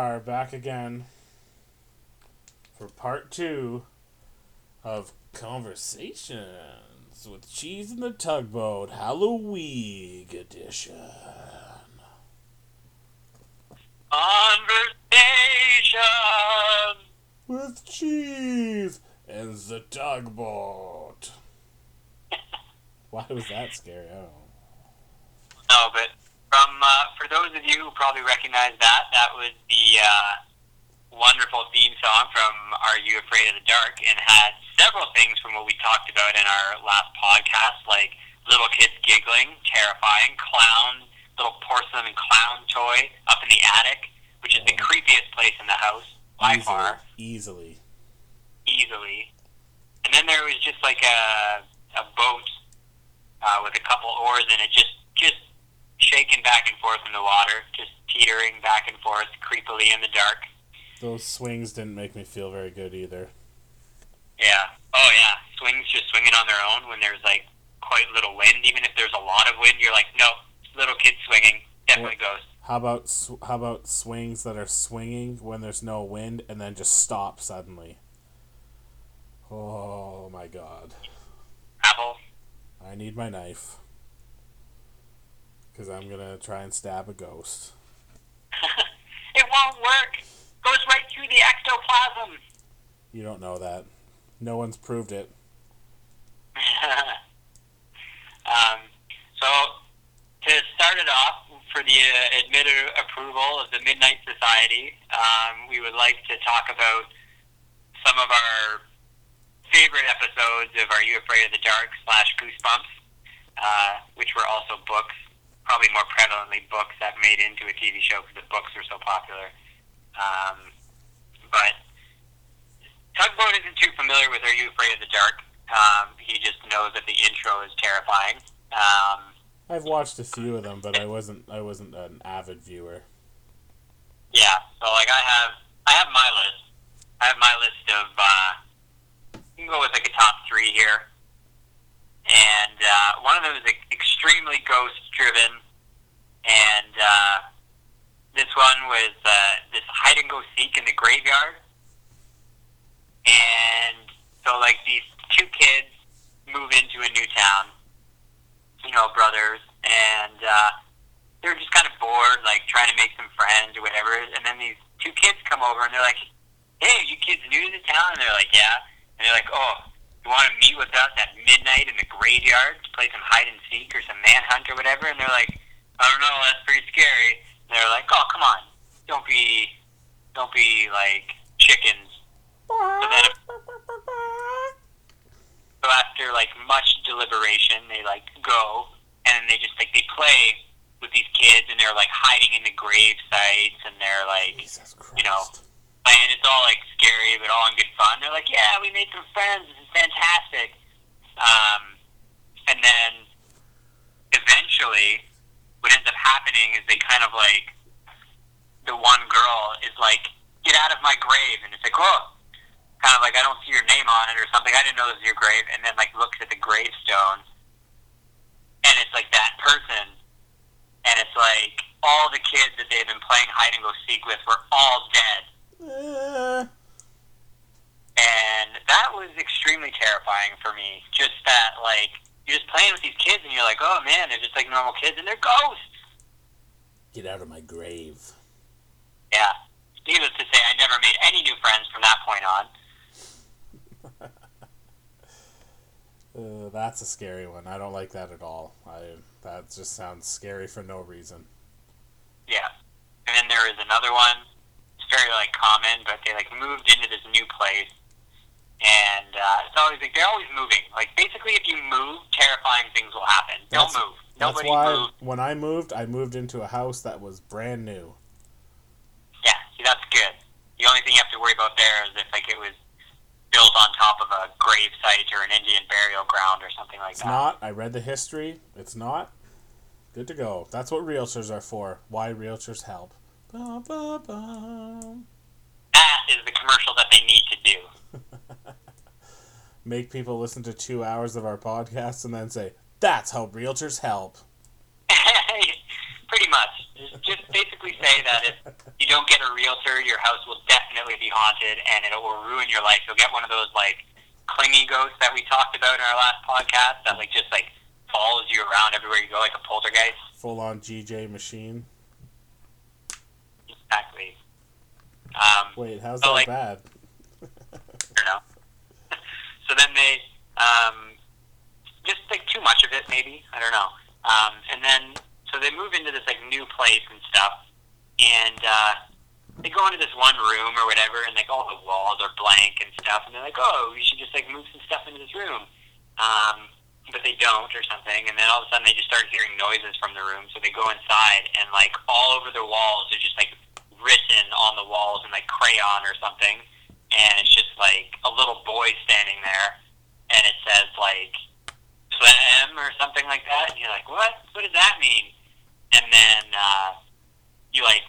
So here we are, back again for part two of Conversations with Cheese in the Tugboat Halloween edition. Conversation. With Cheese and the Tugboat. Why was that scary? I don't know. No, but from uh, for those of you who probably recognize that, that was the uh, wonderful theme song from Are You Afraid of the Dark, and had several things from what we talked about in our last podcast, like little kids giggling, terrifying, clown, little porcelain clown toy up in the attic, which is the creepiest place in the house by easily, far. Easily. easily. And then there was just like a a boat uh, with a couple oars in it, just shaking back and forth in the water, just teetering back and forth creepily in the dark. Those swings didn't make me feel very good either. Yeah. Oh yeah. Swings just swinging on their own when there's like quite little wind. Even if there's a lot of wind, you're like, no, little kid swinging definitely goes. How about sw- how about swings that are swinging when there's no wind and then just stop suddenly? Oh my god. Apple. I need my knife. Cuz I'm going to try and stab a ghost. it won't work. Goes right through the ectoplasm. You don't know that. No one's proved it. um, so, to start it off, for the uh, admitted approval of the Midnight Society, um, we would like to talk about some of our favorite episodes of Are You Afraid of the Dark slash Goosebumps, uh, which were also books, probably more prevalently books that made into a TV show because the books were so popular. Um, but Tugboat isn't too familiar with Are You Afraid of the Dark. Um, he just knows that the intro is terrifying. Um, I've watched a few of them, but I wasn't I wasn't an avid viewer. yeah, so like I have I have my list. I have my list of uh, you can go with like a top three here, and uh, one of them is extremely ghost driven, and uh, this one was uh, this hide and go seek in the graveyard, and so like these two kids move into a new town, you know, brothers, and uh, they're just kind of bored, like trying to make some friends or whatever. And then these two kids come over and they're like, "Hey, you kids new to the town?" And they're like, "Yeah." And they're like, "Oh, you want to meet with us at midnight in the graveyard to play some hide and seek or some manhunt or whatever?" And they're like, "I don't know, that's pretty scary." And they're like, "Oh, come on, don't be, don't be like chickens." So then, so after like much deliberation, they like go and then they just like they play with these kids and they're like hiding in the grave sites and they're like you know and it's all like scary but all in good fun. They're like, yeah, we made some friends. Fantastic. Um, and then eventually, what ends up happening is they kind of like the one girl is like, get out of my grave, and it's like, oh, kind of like I don't see your name on it or something. I didn't know this was your grave, and then like looks at the gravestone, and it's like that person, and it's like all the kids that they've been playing hide and go seek with were all dead. Eh, and that was extremely terrifying for me. Just that, like, you're just playing with these kids, and you're like, oh man, they're just like normal kids, and they're ghosts. get out of my grave. Yeah. Needless to say, I never made any new friends from that point on. Uh, that's a scary one. I don't like that at all. I that just sounds scary for no reason. Yeah. And then there is another one. It's very like common, but they like moved into this new place, and uh, it's always like they're always moving. Like basically, if you move, terrifying things will happen. Don't That's- move. That's Nobody why move. when I moved, I moved into a house that was brand new. Yeah, see, that's good. The only thing you have to worry about there is if like it was built on top of a grave site or an Indian burial ground or something like It's that. not. I read the history. It's not. Good to go. That's what realtors are for. Why realtors help. Ba, ba, ba. That is the commercial that they need to do. Make people listen to two hours of our podcast and then say, "That's how realtors help." Pretty much. Just basically say that if you don't get a realtor, your house will definitely be haunted, and it will ruin your life. You'll get one of those like clingy ghosts that we talked about in our last podcast that like just like follows you around everywhere you go, like a poltergeist. Full on GJ machine. Exactly. Um, Wait, how's So, that like- bad? You so then they um, just like too much of it, maybe I don't know. Um, and then so they move into this like new place and stuff, and uh, they go into this one room or whatever, and like all the walls are blank and stuff, and they're like, oh, we should just like move some stuff into this room. Um, but they don't or something, and then all of a sudden they just start hearing noises from the room. So they go inside, and like all over the walls are just like written on the walls in like crayon or something and it's just like a little boy standing there, and it says like "Slam" or something like that, and you're like, what? What does that mean? And then uh, you like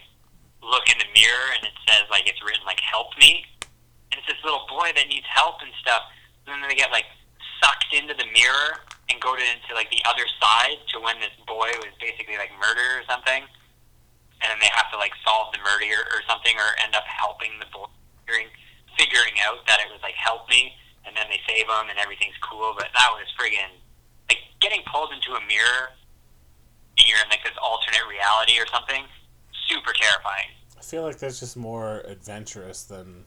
look in the mirror, and it says like it's written like "Help me," and it's this little boy that needs help and stuff. And then they get like sucked into the mirror and go to into like the other side to when this boy was basically like murdered or something. And then they have to like solve the murder or something, or end up helping the boy figuring figuring out that it was like help me, and then they save him and everything's cool. But that was friggin' like getting pulled into a mirror, and you're in like this alternate reality or something. Super terrifying. I feel like that's just more adventurous than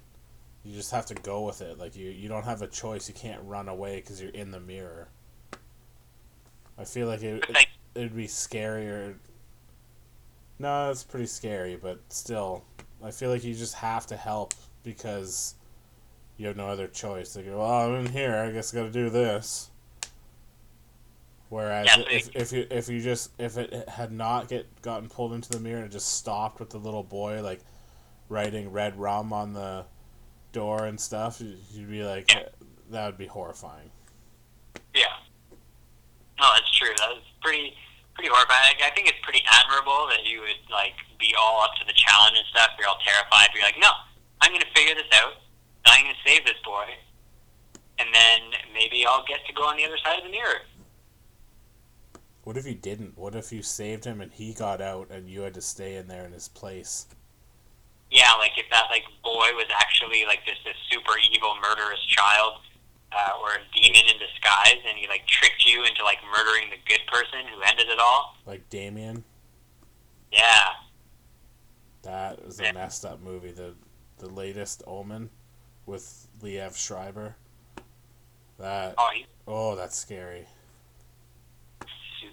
you just have to go with it. Like you, you don't have a choice. You can't run away because you're in the mirror. I feel like it, it like it'd be scarier. No, it's pretty scary, but still, I feel like you just have to help because you have no other choice. Like, well, I'm in here. I guess I got to do this. Whereas Yeah, if, if you if you just if it had not get gotten pulled into the mirror and it just stopped with the little boy like writing red rum on the door and stuff, you- you'd be like, Yeah. that would be horrifying. yeah. No, that's true. That was pretty pretty horrifying. I I think it's pretty admirable that you would like be all up to the challenge and stuff. You're all terrified. But you're like, no, I'm gonna figure this out. And I'm gonna save this boy. And then maybe I'll get to go on the other side of the mirror. What if you didn't? What if you saved him and he got out and you had to stay in there in his place? yeah, like if that like boy was actually like just this super evil murderous child uh, or a demon in disguise, and he like tricked you into like murdering the good person who ended it all. Like Damien? Yeah, That was a Yeah. messed up movie. The the latest Omen with Liev Schreiber. That oh, he, oh, that's scary. shoot.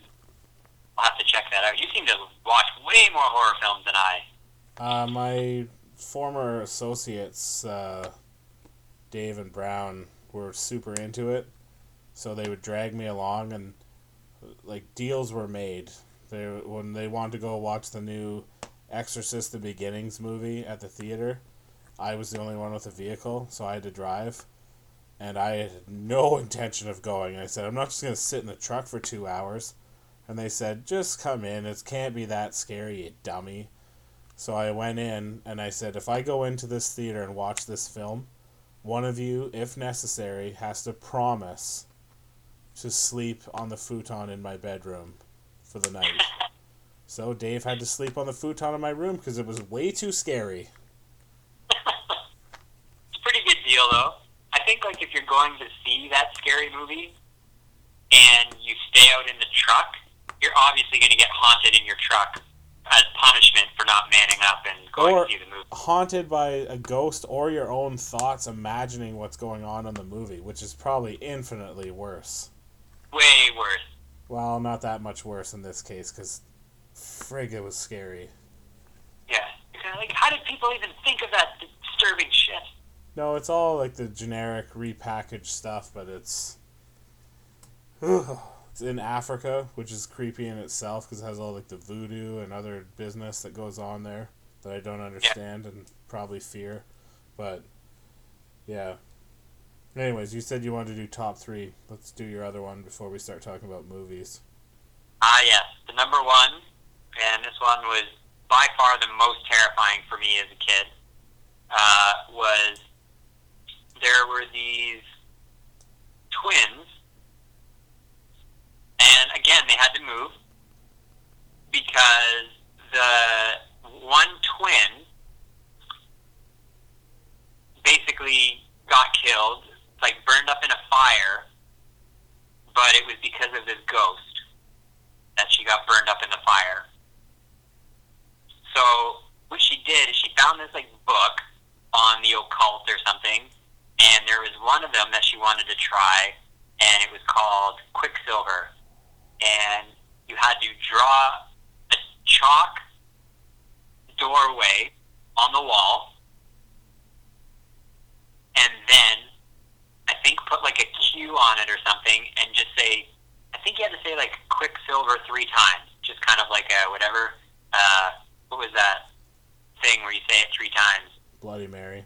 I'll have to check that out. You seem to watch way more horror films than I. Uh, my former associates, uh, Dave and Brown, were super into it, so they would drag me along, and like deals were made. They when they wanted to go watch the new Exorcist: The Beginnings movie at the theater, I was the only one with a vehicle, so I had to drive, and I had no intention of going. I said, I'm not just gonna sit in the truck for two hours, and they said, just come in. It can't be that scary, you dummy. So I went in and I said, if I go into this theater and watch this film, one of you, if necessary, has to promise to sleep on the futon in my bedroom for the night. so Dave had to sleep on the futon in my room because it was way too scary. It's a pretty good deal, though. I think like if you're going to see that scary movie and you stay out in the truck, you're obviously going to get haunted in your truck as punishment for not manning up and going Or- to see the movie. Haunted by a ghost or your own thoughts imagining what's going on in the movie, which is probably infinitely worse. Way worse. Well, not that much worse in this case because frig, it was scary. Yeah. Like, how did people even think of that disturbing shit? No, it's all like the generic repackaged stuff, but it's it's in Africa, which is creepy in itself because it has all like the voodoo and other business that goes on there that I don't understand and probably fear. But yeah. Anyways, you said you wanted to do top three. Let's do your other one before we start talking about movies. Ah, yes. The number one, and this one was by far the most terrifying for me as a kid, uh, was there were these twins, and again, they had to move because the one twin basically got killed, like burned up in a fire, but it was because of this ghost that she got burned up in the fire. So what she did is she found this like book on the occult or something, and there was one of them that she wanted to try, and it was called Quicksilver, and you had to draw a chalk doorway on the wall, and then I think put like a Q on it or something, and just say, I think you had to say like Quicksilver three times, just kind of like a whatever. Uh, what was that thing where you say it three times? Bloody Mary.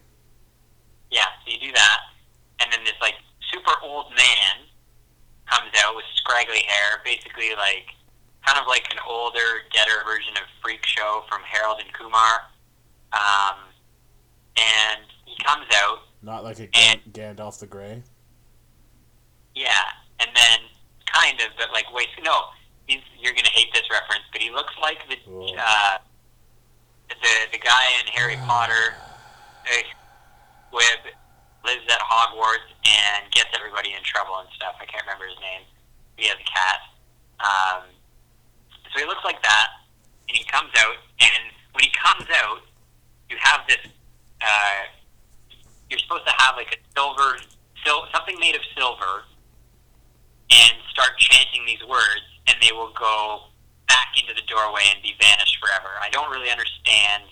Yeah, so you do that, and then this like super old man comes out with scraggly hair, basically like kind of like an older, deader version of Freak Show from Harold and Kumar. Um, and he comes out, Not like a Gan- Gandalf the Grey. yeah, and then kind of, but like wait, no, he's you're gonna hate this reference, but he looks like the uh, the the guy in Harry Potter, uh, with lives at Hogwarts and gets everybody in trouble and stuff. I can't remember his name. He has a cat. Um, so he looks like that, and he comes out, and when he comes out, you have this. Uh, you're supposed to have like a silver, sil- something made of silver, and start chanting these words, and they will go back into the doorway and be vanished forever. I don't really understand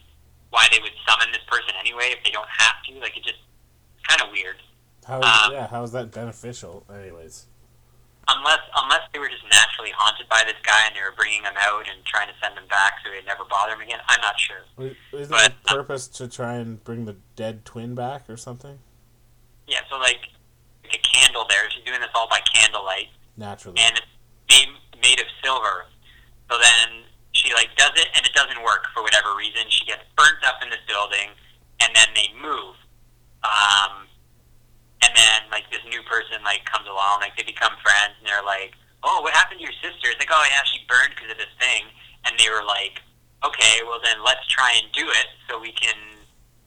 why they would summon this person anyway if they don't have to. Like it just kind of weird. How Um, yeah, how is that beneficial? Anyways, Unless unless they were just naturally haunted by this guy and they were bringing him out and trying to send him back so he'd never bother him again. I'm not sure. I- isn't but- the purpose to try and bring the dead twin back or something? Yeah, so like, like a candle there. She's doing this all by candlelight. Naturally, and it's made, made of silver. So then she like does it, and it doesn't work for whatever reason. She gets burnt up in this building, and then they move. Um, and then like this new person like comes along, like they become friends, and they're like, "Oh, what happened to your sister?" It's like, "Oh yeah, she burned because of this thing." And they were like, "Okay, well then let's try and do it so we can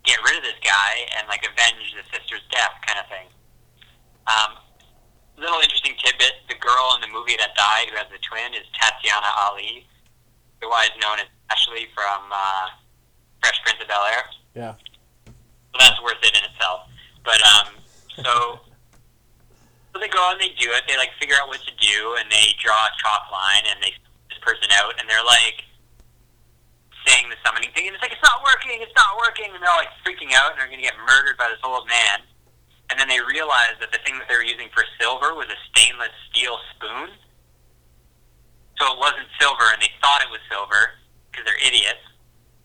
get rid of this guy and like avenge the sister's death, kind of thing." Um, little interesting tidbit: the girl in the movie that died, who has the twin, is Tatiana Ali, otherwise known as Ashley from uh, Fresh Prince of Bel Air. yeah. So that's worth it in itself. But um, so so they go and they do it. They like figure out what to do, and they draw a chalk line, and they this person out, and they're like saying the summoning thing, and it's like it's not working, it's not working, and they're all like freaking out, and they're gonna get murdered by this old man. And then they realize that the thing that they were using for silver was a stainless steel spoon. So it wasn't silver, and they thought it was silver because they're idiots.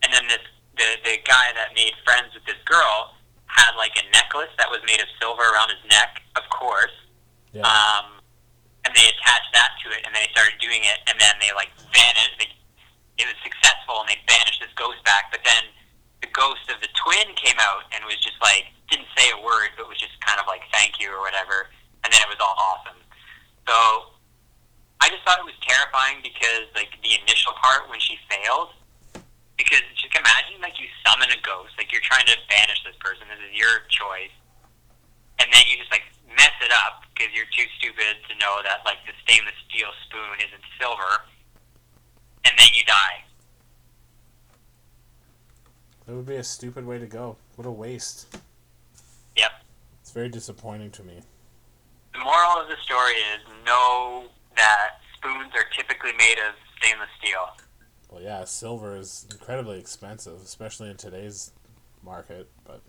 And then this the the guy that made friends with this girl had like a necklace that was made of silver around his neck, of course. Yeah. Um, and they attached that to it, and then they started doing it, and then they like vanished. They, it was successful, and they banished this ghost back. But then the ghost of the twin came out and was just like didn't say a word, but was just kind of like thank you or whatever. And then it was all awesome. So I just thought it was terrifying because like the initial part when she failed, because just imagine like you summon a ghost, like you're trying to banish this person. This is your choice, and then you just like mess it up because you're too stupid to know that like the stainless steel spoon isn't silver, and then you die. That would be a stupid way to go. What a waste. Yep. It's very disappointing to me. The moral of the story is know that spoons are typically made of stainless steel. Well, yeah, silver is incredibly expensive, especially in today's market. But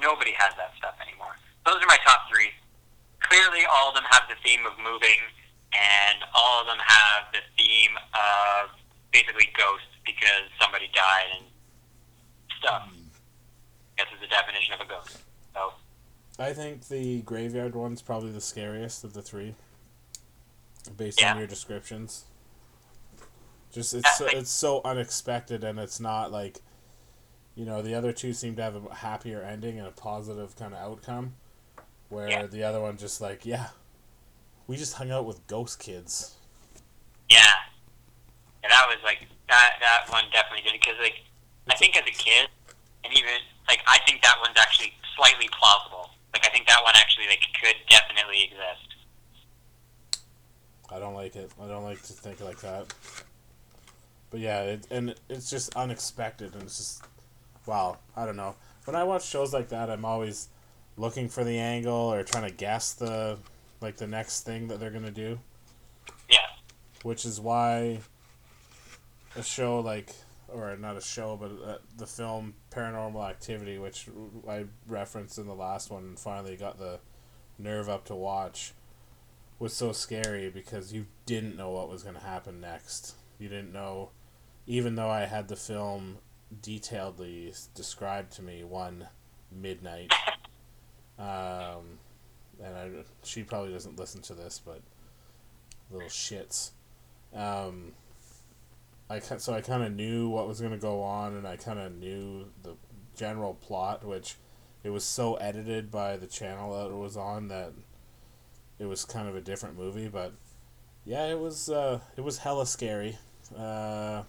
Nobody has that stuff anymore. Those are my top three. Clearly, all of them have the theme of moving, and all of them have the theme of basically ghosts because somebody died and stuff. Hmm. I guess is the definition of a ghost. So, I think the graveyard one's probably the scariest of the three, based Yeah. on your descriptions. Just uh, it's so, it's so unexpected, and it's not like, you know, the other two seem to have a happier ending and a positive kind of outcome, where Yeah. the other one just like, yeah, we just hung out with ghost kids. yeah. Yeah, that was like, that, that one definitely did because, like, I think as a kid, and even, like, I think that one's actually slightly plausible. Like I think that one actually like could definitely exist. I don't like it. I don't like to think like that. But yeah, it, and it's just unexpected, and it's just wow. I don't know. When I watch shows like that, I'm always looking for the angle or trying to guess the like the next thing that they're gonna do. Yeah. Which is why a show like, or not a show, but uh, the film Paranormal Activity, which I referenced in the last one, and finally got the nerve up to watch, was so scary because you didn't know what was going to happen next. You didn't know, even though I had the film detailedly described to me one midnight. Um, and I, she probably doesn't listen to this, but little shits. Um, I so I kind of knew what was going to go on, and I kind of knew the general plot, which it was so edited by the channel that it was on that it was kind of a different movie. But yeah, it was uh, it was hella scary. Uh,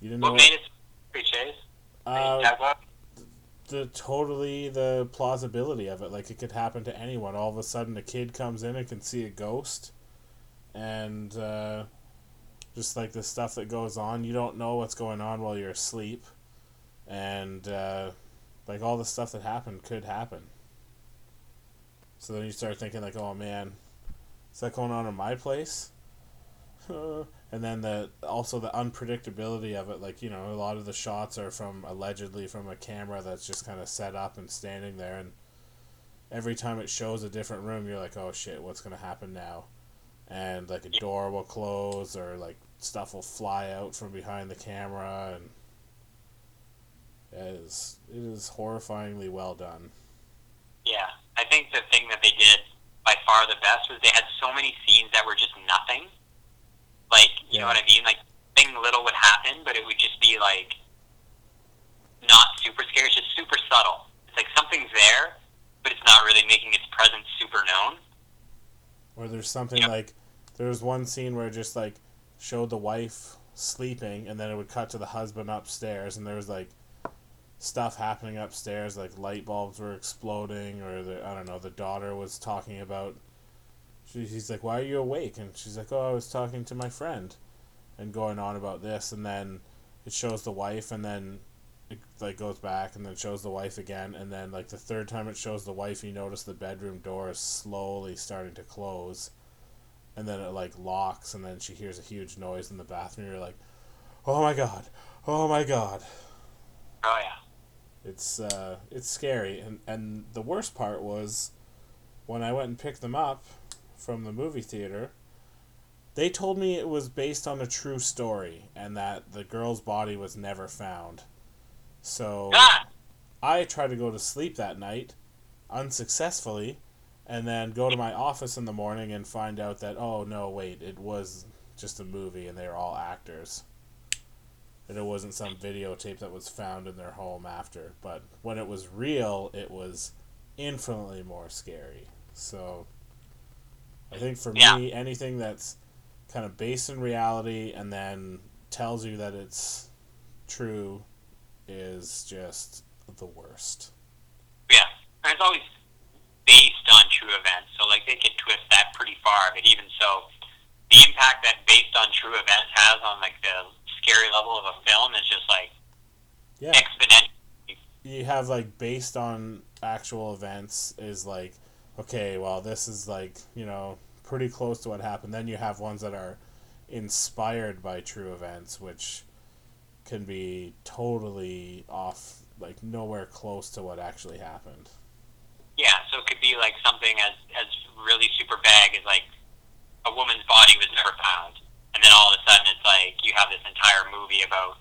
you didn't what know made it scary, uh, the totally the plausibility of it. Like it could happen to anyone. All of a sudden, a kid comes in and can see a ghost, and uh, just like the stuff that goes on, you don't know what's going on while you're asleep, and uh, like all the stuff that happened could happen. So then you start thinking like, oh man, is that going on in my place? and then the also the unpredictability of it like you know a lot of the shots are from allegedly from a camera that's just kind of set up and standing there and every time it shows a different room you're like oh shit what's going to happen now and like a door will close or like stuff will fly out from behind the camera and it is it is horrifyingly well done yeah i think the they did by far the best was they had so many scenes that were just nothing like, you yeah. know what I mean? Like, thing little would happen, but it would just be like not super scary. It's just super subtle. It's like something's there, but it's not really making its presence super known. Or there's something like there was one scene where it just like showed the wife sleeping, and then it would cut to the husband upstairs, and there was like stuff happening upstairs, like light bulbs were exploding, or the I don't know, the daughter was talking about she, he's like, "Why are you awake?" And she's like, "Oh, I was talking to my friend," and going on about this, and then it shows the wife, and then it like goes back, and then shows the wife again, and then like the third time it shows the wife, you notice the bedroom door is slowly starting to close, and then it like locks, and then she hears a huge noise in the bathroom. You're like, "Oh my god! Oh my god!" Oh yeah. It's uh, it's scary, and and the worst part was when I went and picked them up from the movie theater, they told me it was based on a true story and that the girl's body was never found. So ah! I tried to go to sleep that night unsuccessfully and then go to my office in the morning and find out that oh no wait it was just a movie and they were all actors and it wasn't some videotape that was found in their home after but when it was real it was infinitely more scary so I think for yeah. me, anything that's kind of based in reality and then tells you that it's true is just the worst. Yeah, and it's always based on true events, so like they can twist that pretty far. But even so, the impact that based on true events has on like the scary level of a film is just like yeah. exponential. You have like based on actual events is like okay, well, this is like, you know, pretty close to what happened. Then you have ones that are inspired by true events, which can be totally off, like nowhere close to what actually happened. Yeah, so it could be like something as, as really super vague as like a woman's body was never found. And then all of a sudden it's like you have this entire movie about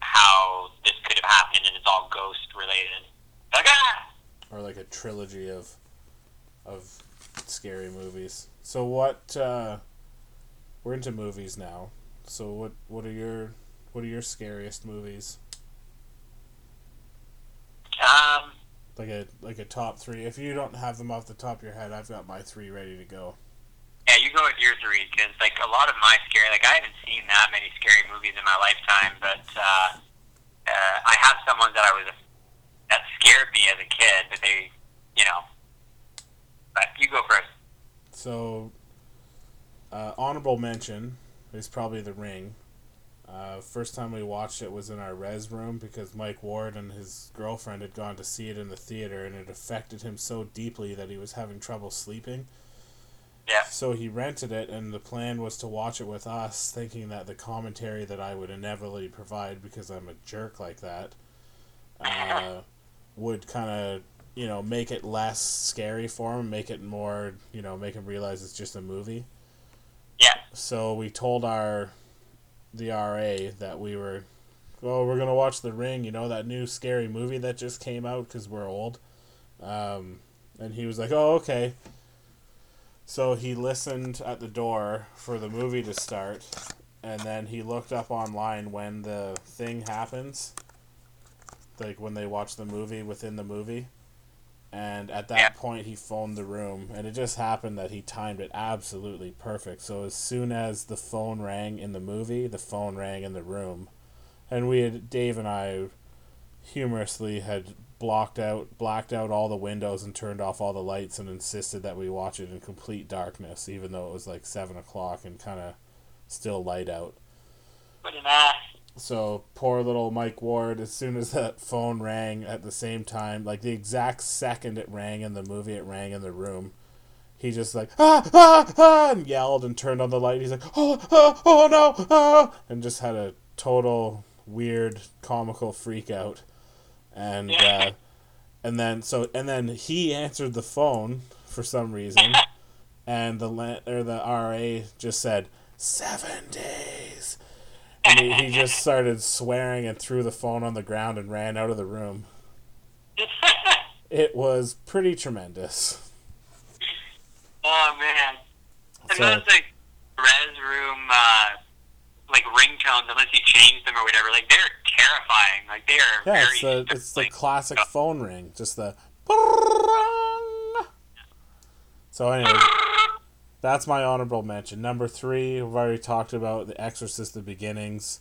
how this could have happened and it's all ghost related. Like, ah! or like a trilogy of of scary movies. So what? Uh, we're into movies now. So what? What are your what are your scariest movies? Um. Like a like a top three. If you don't have them off the top of your head, I've got my three ready to go. Yeah, you go with your three because like a lot of my scary. Like I haven't seen that many scary movies in my lifetime, but uh, uh, I have someone that I was that scared me as a kid, but they, you know. But you go first. So, uh, honorable mention is probably The Ring. Uh, first time we watched it was in our res room because Mike Ward and his girlfriend had gone to see it in the theater, and it affected him so deeply that he was having trouble sleeping. Yeah. So he rented it, and the plan was to watch it with us, thinking that the commentary that I would inevitably provide because I'm a jerk like that uh, would kind of, you know, make it less scary for him, make it more, you know, make him realize it's just a movie. Yeah. So we told our the RA that we were, well, we're gonna watch The Ring, you know, that new scary movie that just came out because we're old. Um, and he was like, oh, okay. So he listened at the door for the movie to start, and then he looked up online when the thing happens, like when they watch the movie within the movie. And at that Yeah. point, he phoned the room, and it just happened that he timed it absolutely perfect. So as soon as the phone rang in the movie, the phone rang in the room, and we had Dave and I humorously had blocked out blacked out all the windows and turned off all the lights and insisted that we watch it in complete darkness even though it was like seven o'clock and kind of still light out. What an ass. so poor little mike ward as soon as that phone rang at the same time like the exact second it rang in the movie it rang in the room. He just like ah ah ah and yelled and turned on the light. He's like oh oh, oh no ah and just had a total weird comical freak out and uh, and then so and then he answered the phone for some reason, and the or the RA just said seven days, and he, he just started swearing and threw the phone on the ground and ran out of the room. It was pretty tremendous. oh man. And So- like res room uh, like ringtones, unless you change them or whatever, like they're terrifying. Like they are Yeah, very it's the it's the classic uh, phone ring, just the. So anyway, that's my honorable mention. Number three, we've already talked about The Exorcist: The Beginnings.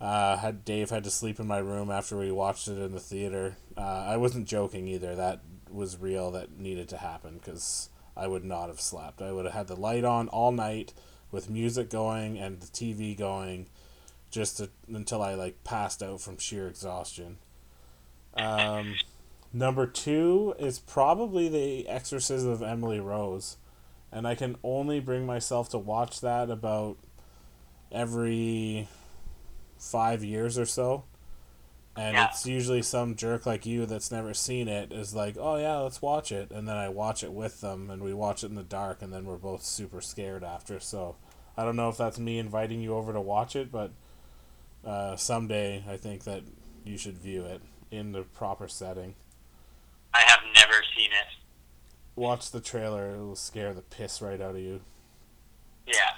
Uh, had Dave had to sleep in my room after we watched it in the theater. Uh, I wasn't joking either. That was real. That needed to happen because I would not have slept. I would have had the light on all night with music going and the TV going, just to, until I like passed out from sheer exhaustion. Um, number two is probably the Exorcism of Emily Rose, and I can only bring myself to watch that about every five years or so. And Yeah. it's usually some jerk like you that's never seen it is like, oh yeah, let's watch it, and then I watch it with them, and we watch it in the dark, and then we're both super scared after. So I don't know if that's me inviting you over to watch it, but uh, someday I think that you should view it in the proper setting. I have never seen it. Watch the trailer; it'll scare the piss right out of you. Yeah.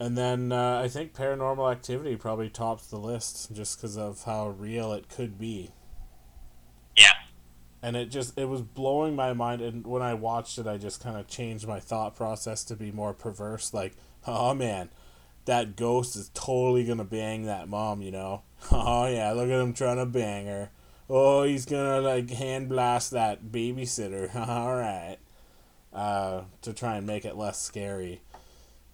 And then uh, I think Paranormal Activity probably tops the list just because of how real it could be. Yeah. And it just it was blowing my mind. And when I watched it, I just kind of changed my thought process to be more perverse. Like, oh man, that ghost is totally gonna bang that mom. You know? Oh yeah, look at him trying to bang her. Oh, he's gonna like hand blast that babysitter. All right. Uh, to try and make it less scary.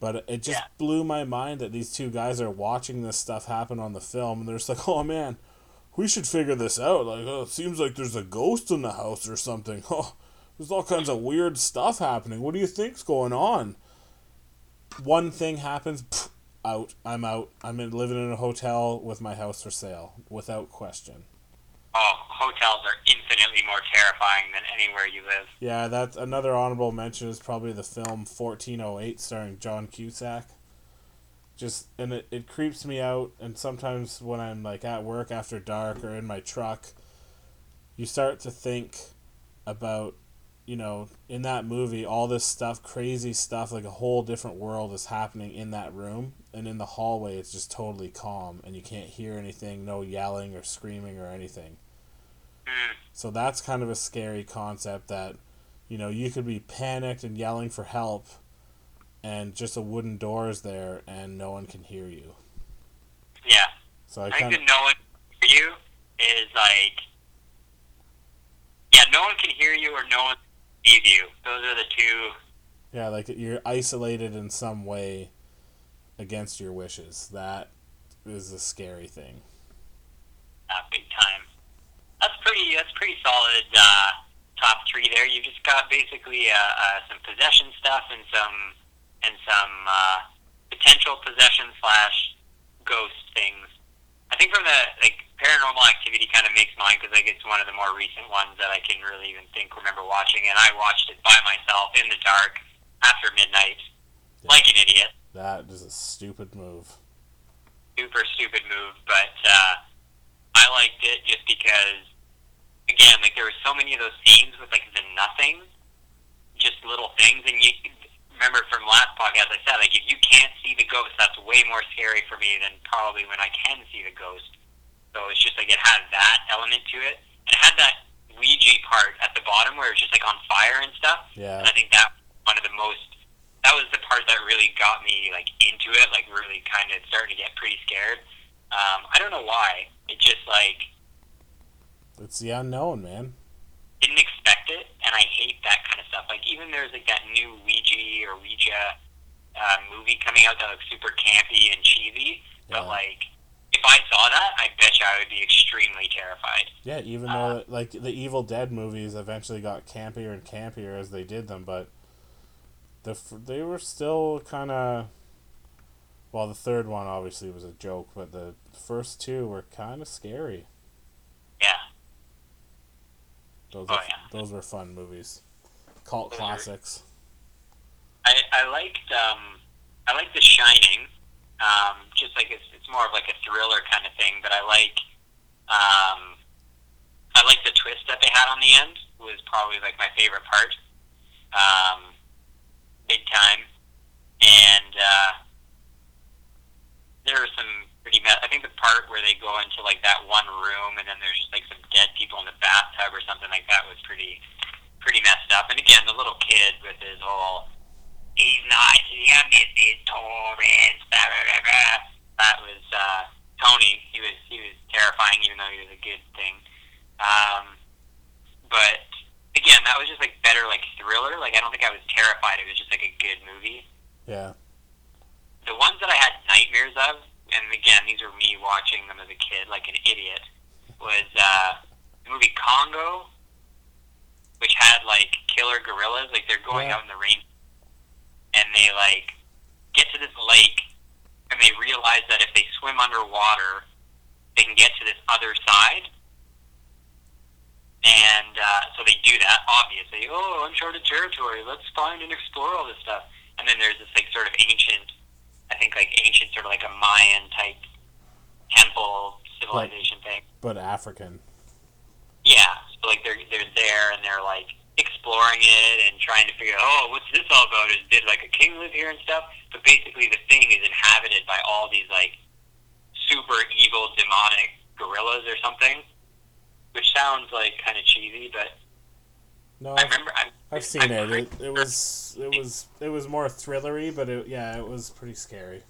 But it just Yeah. blew my mind that these two guys are watching this stuff happen on the film, and they're just like, "Oh man, we should figure this out. Like, oh, it seems like there's a ghost in the house or something. Oh, there's all kinds of weird stuff happening. What do you think's going on?" One thing happens, pff, out. I'm out. I'm in, living in a hotel with my house for sale, without question. Oh, hotels are infinitely more terrifying than anywhere you live. Yeah, that's another honorable mention is probably the film 1408 starring John Cusack. Just and it, it creeps me out and sometimes when I'm like at work after dark or in my truck, you start to think about you know, in that movie all this stuff, crazy stuff, like a whole different world is happening in that room and in the hallway it's just totally calm and you can't hear anything, no yelling or screaming or anything. Mm. So that's kind of a scary concept that, you know, you could be panicked and yelling for help, and just a wooden door is there and no one can hear you. Yeah. So I I think kind that no one for you is like Yeah, no one can hear you or no one see. Those are the two. Yeah, like you're isolated in some way against your wishes. That is a scary thing. Uh, big time. That's pretty. That's pretty solid. Uh, top three there. You just got basically uh, uh, some possession stuff and some and some uh, potential possession slash ghost things. I think from the like paranormal activity kind of makes mine because like it's one of the more recent ones that I can really even think remember watching, and I watched it by myself in the dark after midnight, Yeah. like an idiot. That is a stupid move. super stupid move, but uh, I liked it just because, again, like there were so many of those scenes with like the nothing, just little things, and you remember from last podcast I said like if you can't see the ghost, that's way more scary for me than probably when I can see the ghost. So it's just like it had that element to it, and it had that Ouija part at the bottom where it's just like on fire and stuff. Yeah. And I think that one of the most that was the part that really got me like into it, like really kind of starting to get pretty scared. Um, I don't know why. It just like It's the unknown, man. Didn't expect it, and I hate that kind of stuff. Like even there's like that new Ouija or Ouija uh, movie coming out that looks super campy and cheesy, Yeah. but like if I saw that, I bet you I would be extremely terrified. Yeah, even though like the Evil Dead movies eventually got campier and campier as they did them, but the they were still kind of well, the third one obviously was a joke, but the first two were kind of scary. Yeah, Those Oh, are, yeah. those were fun movies. Cult Those are- classics. I I liked um I like The Shining. Um, just like it's it's more of like a thriller kind of thing, but I like um I like the twist that they had on the end was probably like my favorite part. Um, big time, and uh, there are some pretty. Me- I think the part where they go into like that one room and then there's just like some dead people in the bathtub or something like that was pretty pretty messed up. And again, the little kid with his whole he's not young Taurus, blah, blah, blah, blah. That was uh, Tony. He was he was terrifying, even though he was a good thing. Um, but again, that was just like better, like thriller. Like I don't think I was terrified. It was just like a good movie. Yeah. The ones that I had nightmares of, and again, these were me watching them as a kid, like an idiot, was uh, the movie Congo, which had like killer gorillas. Like they're going Yeah. out in the rain, and they like get to this lake, and they realize that if they swim underwater, they can get to this other side. And uh, so they do that, obviously. Oh, uncharted territory. Let's find and explore all this stuff. And then there's this like sort of ancient, I think like ancient sort of like a Mayan type temple civilization thing. But African. Yeah, so like they're they're there and they're like exploring it and trying to figure out, oh, what's this all about? Is did like a king live here and stuff? But basically, the thing is inhabited by all these like super evil demonic gorillas or something, which sounds like kind of cheesy, but No, I I've, I've seen it. it. It was it was it was more thrillery, but it, yeah, it was pretty scary.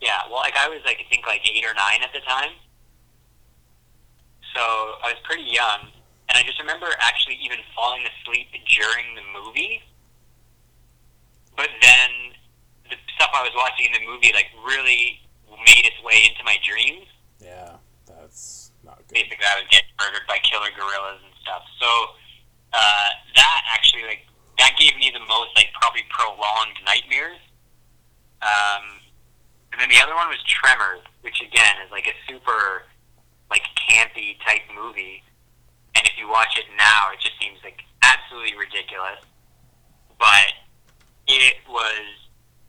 Yeah, well, like I was like I think like eight or nine at the time, so I was pretty young, and I just remember actually even falling asleep during the movie. But then the stuff I was watching in the movie like really made its way into my dreams. Yeah, that's not good. Basically, I was getting murdered by killer gorillas and stuff. So uh, that actually like that gave me the most like probably prolonged nightmares. Um, and then the other one was Tremors, which again is like a super like campy type movie. And if you watch it now, it just seems like absolutely ridiculous. But it was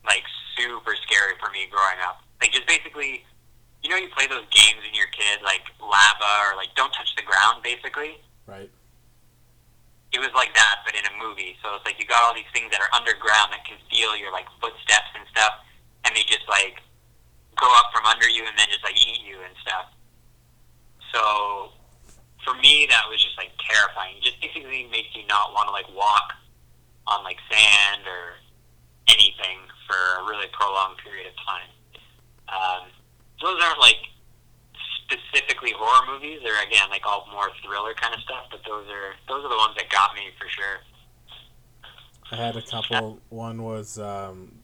like super scary for me growing up. Like just basically, you know, you play those games when you're a kid, like lava or like don't touch the ground, basically Right. It was like that, but in a movie. So it's like you got all these things that are underground that can feel your like footsteps and stuff, and they just like go up from under you and then just like eat you and stuff. So for me, that was just like terrifying. It just basically makes you not want to like walk on like sand or anything for a really prolonged period of time. Um, those aren't like specifically horror movies, or again, like all more thriller kind of stuff. But those are those are the ones that got me for sure. I had a couple. One was um,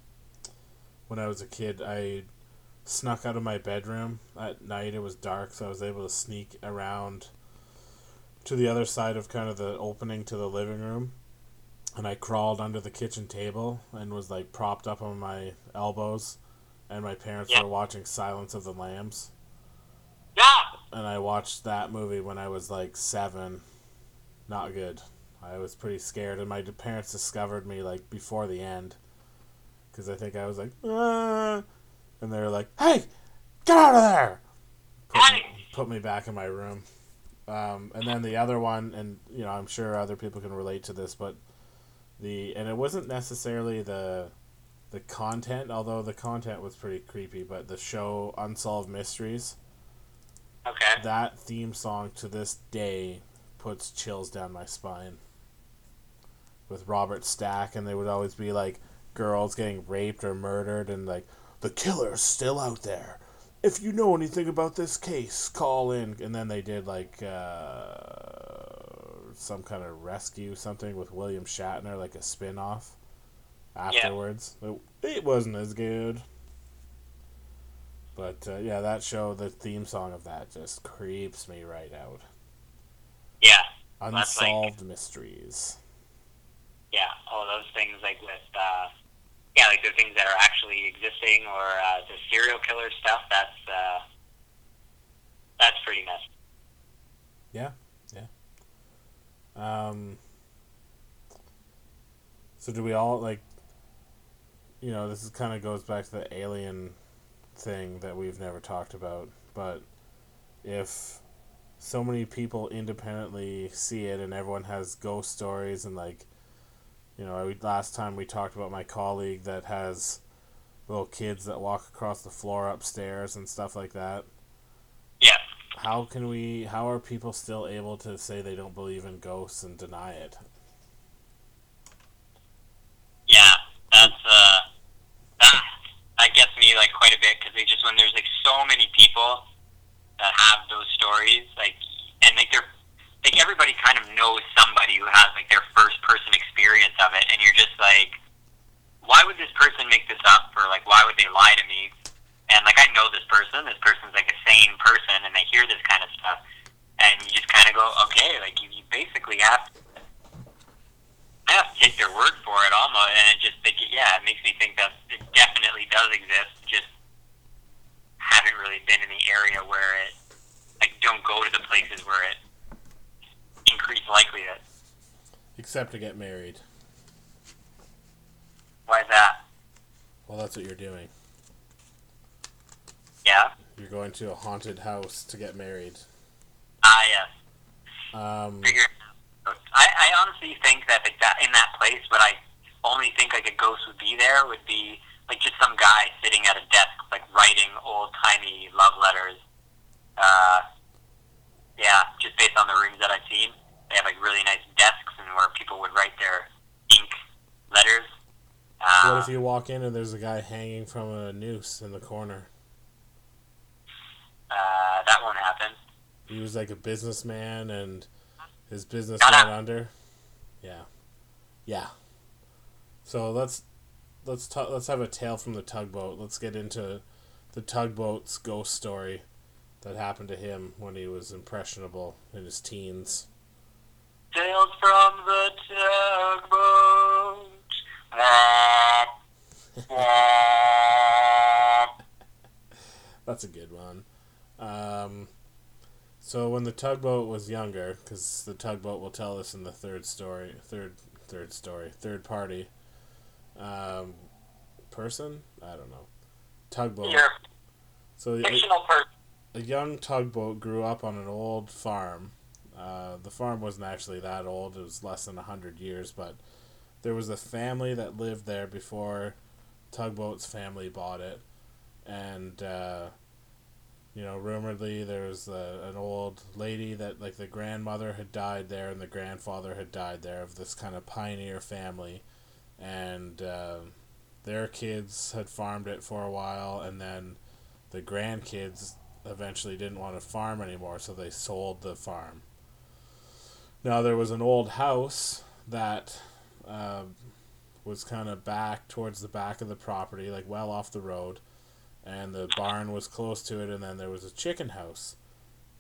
when I was a kid. I snuck out of my bedroom at night. It was dark, so I was able to sneak around to the other side of kind of the opening to the living room. And I crawled under the kitchen table and was like propped up on my elbows. And my parents Yeah. were watching Silence of the Lambs. Yeah, And I watched that movie when I was like seven. Not good. I was pretty scared, and my parents discovered me like before the end. Because I think I was like, ah, and they were like, hey, get out of there! Put me, Hey! put me back in my room. Um, and then the other one, and you know, I'm sure other people can relate to this, but the and it wasn't necessarily the the content, although the content was pretty creepy, but the show Unsolved Mysteries okay. that theme song to this day puts chills down my spine. With Robert Stack, and they would always be like girls getting raped or murdered, and like the killer's still out there. If you know anything about this case, call in. And then they did like uh, some kind of rescue something with William Shatner, like a spin off. Afterwards, it, it wasn't as good. But uh, yeah, that show, the theme song of that just creeps me right out. Yeah, That's like- Unsolved mysteries. yeah. All those things like with uh, yeah, like the things that are actually existing or uh, the serial killer stuff. That's uh, that's pretty messy. Yeah, yeah. Um, so do we all like? You know, this is kind of goes back to the alien thing that we've never talked about. But if so many people independently see it, and everyone has ghost stories, and like, you know, last time we talked about my colleague that has little kids that walk across the floor upstairs and stuff like that. Yeah. How can we? How are people still able to say they don't believe in ghosts and deny it? Yeah, that's uh, that that gets me like quite a bit because just when there's like so many people that have those stories, like and like they're like everybody kind of knows somebody who has like their first person experience of it, and you're just like, why would this person make this up, or like why would they lie to me? And like I know this person, this person's like a sane person, and they hear this kind of stuff, and you just kind of go, okay, like you, you basically have to have take their word for it almost, and it just think, yeah, it makes me think that it definitely does exist. Just haven't really been in the area where it, like, don't go to the places where it increased likelihood. Except to get married. Why is that? Well, that's what you're doing. Yeah. You're going to a haunted house to get married. Ah, yes. Um, Figure. I, I honestly think that that in that place, what I only think like a ghost would be there would be like just some guy sitting at a desk, like writing old timey love letters. Uh, yeah, just based on the rooms that I've seen, they have like really nice desks and where people would write their ink letters. Uh, what if you walk in and there's a guy hanging from a noose in the corner? uh, that won't happen. He was like a businessman and his business went under. Yeah. Yeah. So let's let's ta- let's have a tale from the tugboat. Let's get into the tugboat's ghost story that happened to him when he was impressionable in his teens. Tales from the tugboat. That's a good one. Um, so when the tugboat was younger, because the tugboat will tell us in the third story, third third story, third party, um, person. I don't know. Tugboat. you're So a a, fictional person. a young tugboat grew up on an old farm. Uh, the farm wasn't actually that old; it was less than a hundred years. But there was a family that lived there before Tugboat's family bought it, and uh, you know, rumoredly there was a, an old lady that like the grandmother had died there, and the grandfather had died there of this kind of pioneer family, and uh, their kids had farmed it for a while, and then the grandkids eventually didn't want to farm anymore, so they sold the farm. Now there was an old house that uh, was kind of back towards the back of the property, like well off the road, and the barn was close to it, and then there was a chicken house,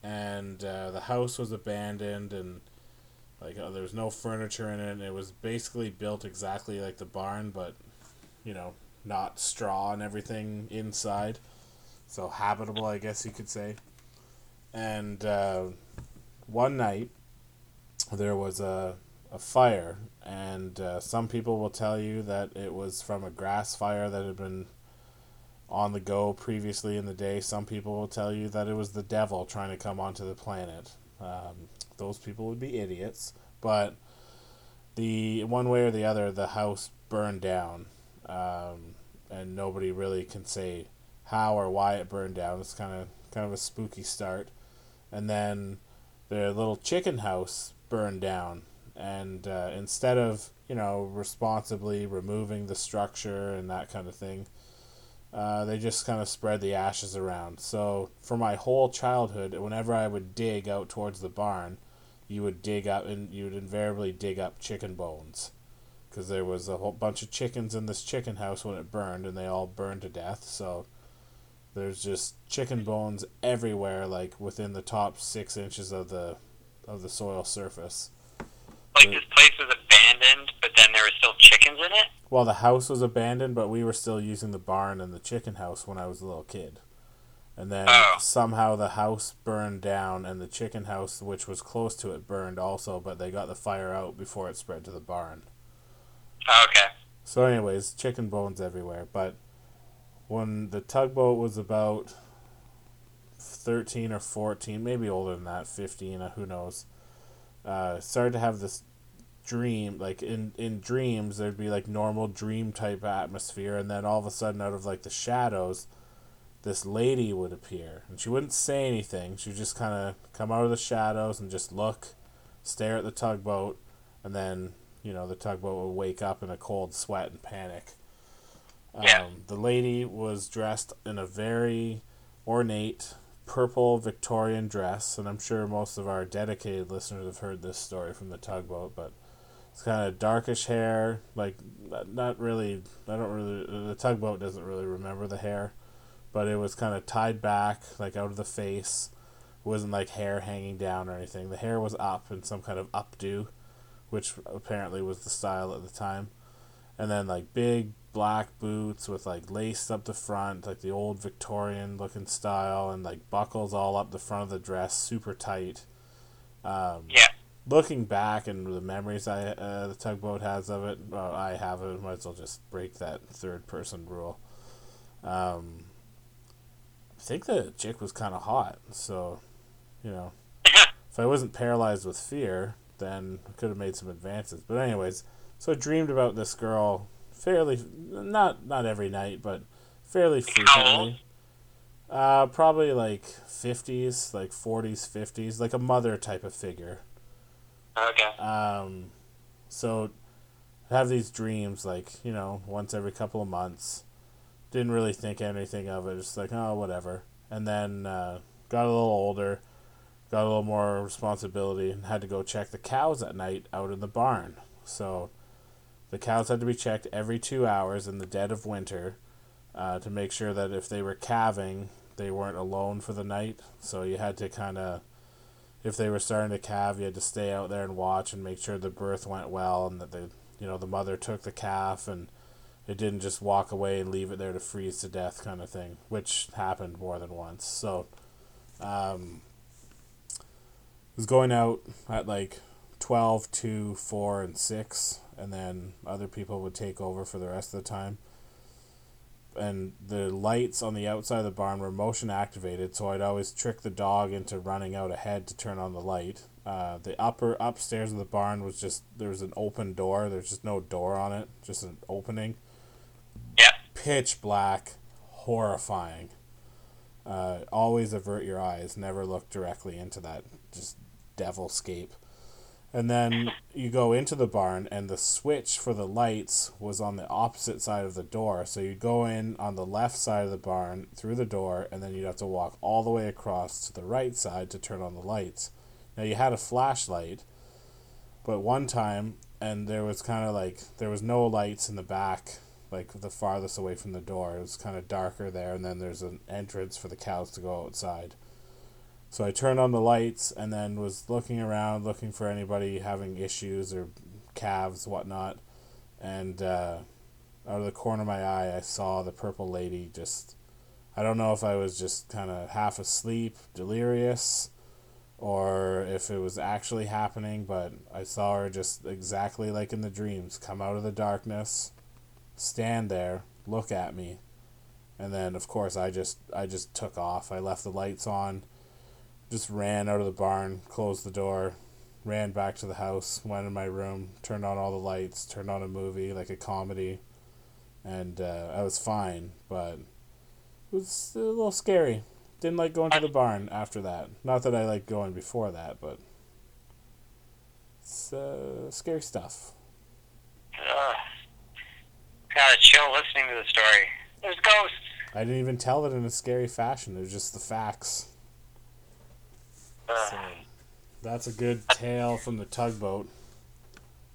and uh, the house was abandoned and like uh, there was no furniture in it. And it was basically built exactly like the barn, but you know not straw and everything inside, so habitable, I guess you could say. And uh, one night there was a a fire, and uh, some people will tell you that it was from a grass fire that had been on the go previously in the day. Some people will tell you that it was the devil trying to come onto the planet. Um, those people would be idiots, but the one way or the other, the house burned down, um, and nobody really can say how or why it burned down. It's kind of kind of a spooky start, and then the little chicken house burned down, and uh, instead of you know responsibly removing the structure and that kind of thing, uh, they just kind of spread the ashes around. So for my whole childhood, whenever I would dig out towards the barn, you would dig up and you would invariably dig up chicken bones. Because there was a whole bunch of chickens in this chicken house when it burned and they all burned to death. So there's just chicken bones everywhere like within the top six inches of the of the soil surface Like this place was abandoned, but then there were still chickens in it. well the house was abandoned but we were still using the barn and the chicken house when i was a little kid and then Oh. somehow the house burned down and the chicken house which was close to it burned also but they got the fire out before it spread to the barn Okay. So, anyways, chicken bones everywhere. But when the tugboat was about 13 or 14, maybe older than that, 15, uh, who knows, uh, started to have this dream. Like, in, in dreams, there'd be like normal dream type atmosphere, and then all of a sudden, out of like the shadows, this lady would appear. And she wouldn't say anything. She would just kind of come out of the shadows and just look, stare at the tugboat, and then you know, the tugboat would wake up in a cold sweat and panic. Um, Yeah. The lady was dressed in a very ornate purple Victorian dress, and I'm sure most of our dedicated listeners have heard this story from the tugboat, but it's kind of darkish hair, like not- really. I don't really. The tugboat doesn't really remember the hair, but it was kind of tied back, like out of the face. It wasn't like hair hanging down or anything. The hair was up in some kind of updo which apparently was the style at the time. And then like big black boots with like lace up the front, like the old Victorian looking style, and like buckles all up the front of the dress, super tight. Um, Yeah. Looking back and the memories I uh, the tugboat has of it, well, I have it. Might as well just break that third person rule. Um, I think the chick was kind of hot, so you know, if I wasn't paralyzed with fear, then I could have made some advances. But anyways, so I dreamed about this girl fairly not not every night, but fairly frequently. Uh, probably like fifties, like forties, fifties, like a mother type of figure. Okay. Um, so I have these dreams like you know once every couple of months. Didn't really think anything of it, just like oh whatever. And then uh, got a little older, got a little more responsibility, and had to go check the cows at night out in the barn. So the cows had to be checked every two hours in the dead of winter uh, to make sure that if they were calving, they weren't alone for the night. So you had to kind of if they were starting to calve, you had to stay out there and watch and make sure the birth went well and that the you know the mother took the calf and it didn't just walk away and leave it there to freeze to death kind of thing, which happened more than once. So, um, was going out at like twelve to four and six, and then other people would take over for the rest of the time. And the lights on the outside of the barn were motion activated, so I'd always trick the dog into running out ahead to turn on the light. Uh, the upper upstairs of the barn was just there was an open door. There's just no door on it, just an opening. Yep. Pitch black, horrifying. Uh, always avert your eyes. Never look directly into that just devilscape. And then you go into the barn and the switch for the lights was on the opposite side of the door. So you'd go in on the left side of the barn through the door and then you'd have to walk all the way across to the right side to turn on the lights. Now you had a flashlight, but one time and there was kind of like there was no lights in the back like the farthest away from the door. It was kind of darker there and then there's an entrance for the cows to go outside. So I turned on the lights and then was looking around, looking for anybody having issues or calves, whatnot. And uh, out of the corner of my eye, I saw the purple lady just. I don't know if I was just kind of half asleep, delirious, or if it was actually happening, but I saw her just exactly like in the dreams come out of the darkness, stand there, look at me, and then of course I just I just took off. I left the lights on just ran out of the barn, closed the door, ran back to the house, went in my room, turned on all the lights, turned on a movie like a comedy, and uh, I was fine. But it was a little scary. Didn't like going to the barn after that. Not that I liked going before that, but it's uh, scary stuff. Uh, got a chill listening to the story. There's ghosts. I didn't even tell it in a scary fashion. It was just the facts. So that's a good tale from the tugboat.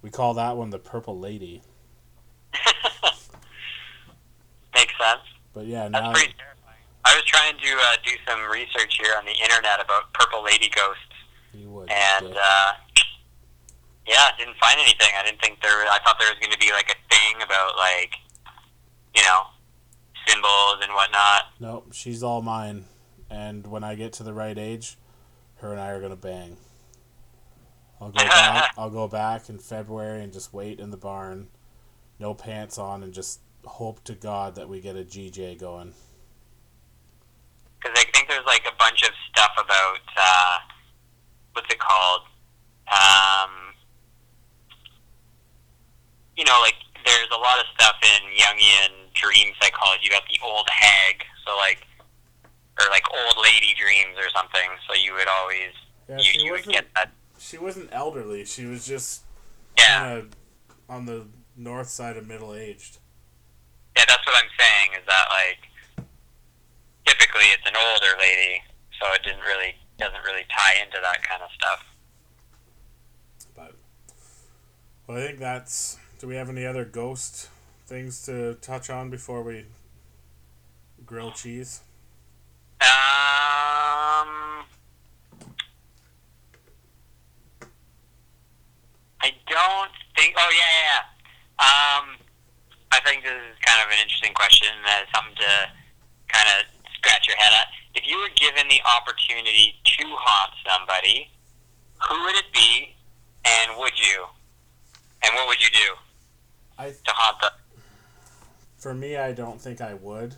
We call that one the Purple Lady. Makes sense. But yeah, That's now pretty terrifying. I was trying to uh, do some research here on the internet about purple lady ghosts, you would. and uh, yeah, didn't find anything. I didn't think there. I thought there was going to be like a thing about like, you know, symbols and whatnot. nope, she's all mine. And when I get to the right age, her and I are gonna bang. I'll go back. I'll go back in February and just wait in the barn, no pants on, and just hope to God that we get a GJ going. because I think there's like a bunch of stuff about uh, what's it called? Um, you know, like there's a lot of stuff in Jungian dream psychology about the old hag, so like, or like old lady dreams or something. So you would always Yeah, you, you would get that. She wasn't elderly. She was just Yeah, kind of on the north side of middle aged. yeah, that's what I'm saying. Is that like typically it's an older lady, so it didn't really doesn't really tie into that kind of stuff. But well, I think that's. Do we have any other ghost things to touch on before we grill cheese? Um, I don't think. Oh yeah, yeah. yeah. Um, I think this is kind of an interesting question. Uh, something to kind of scratch your head at. If you were given the opportunity to haunt somebody, who would it be, and would you? And what would you do I to haunt them? for me, I don't think I would.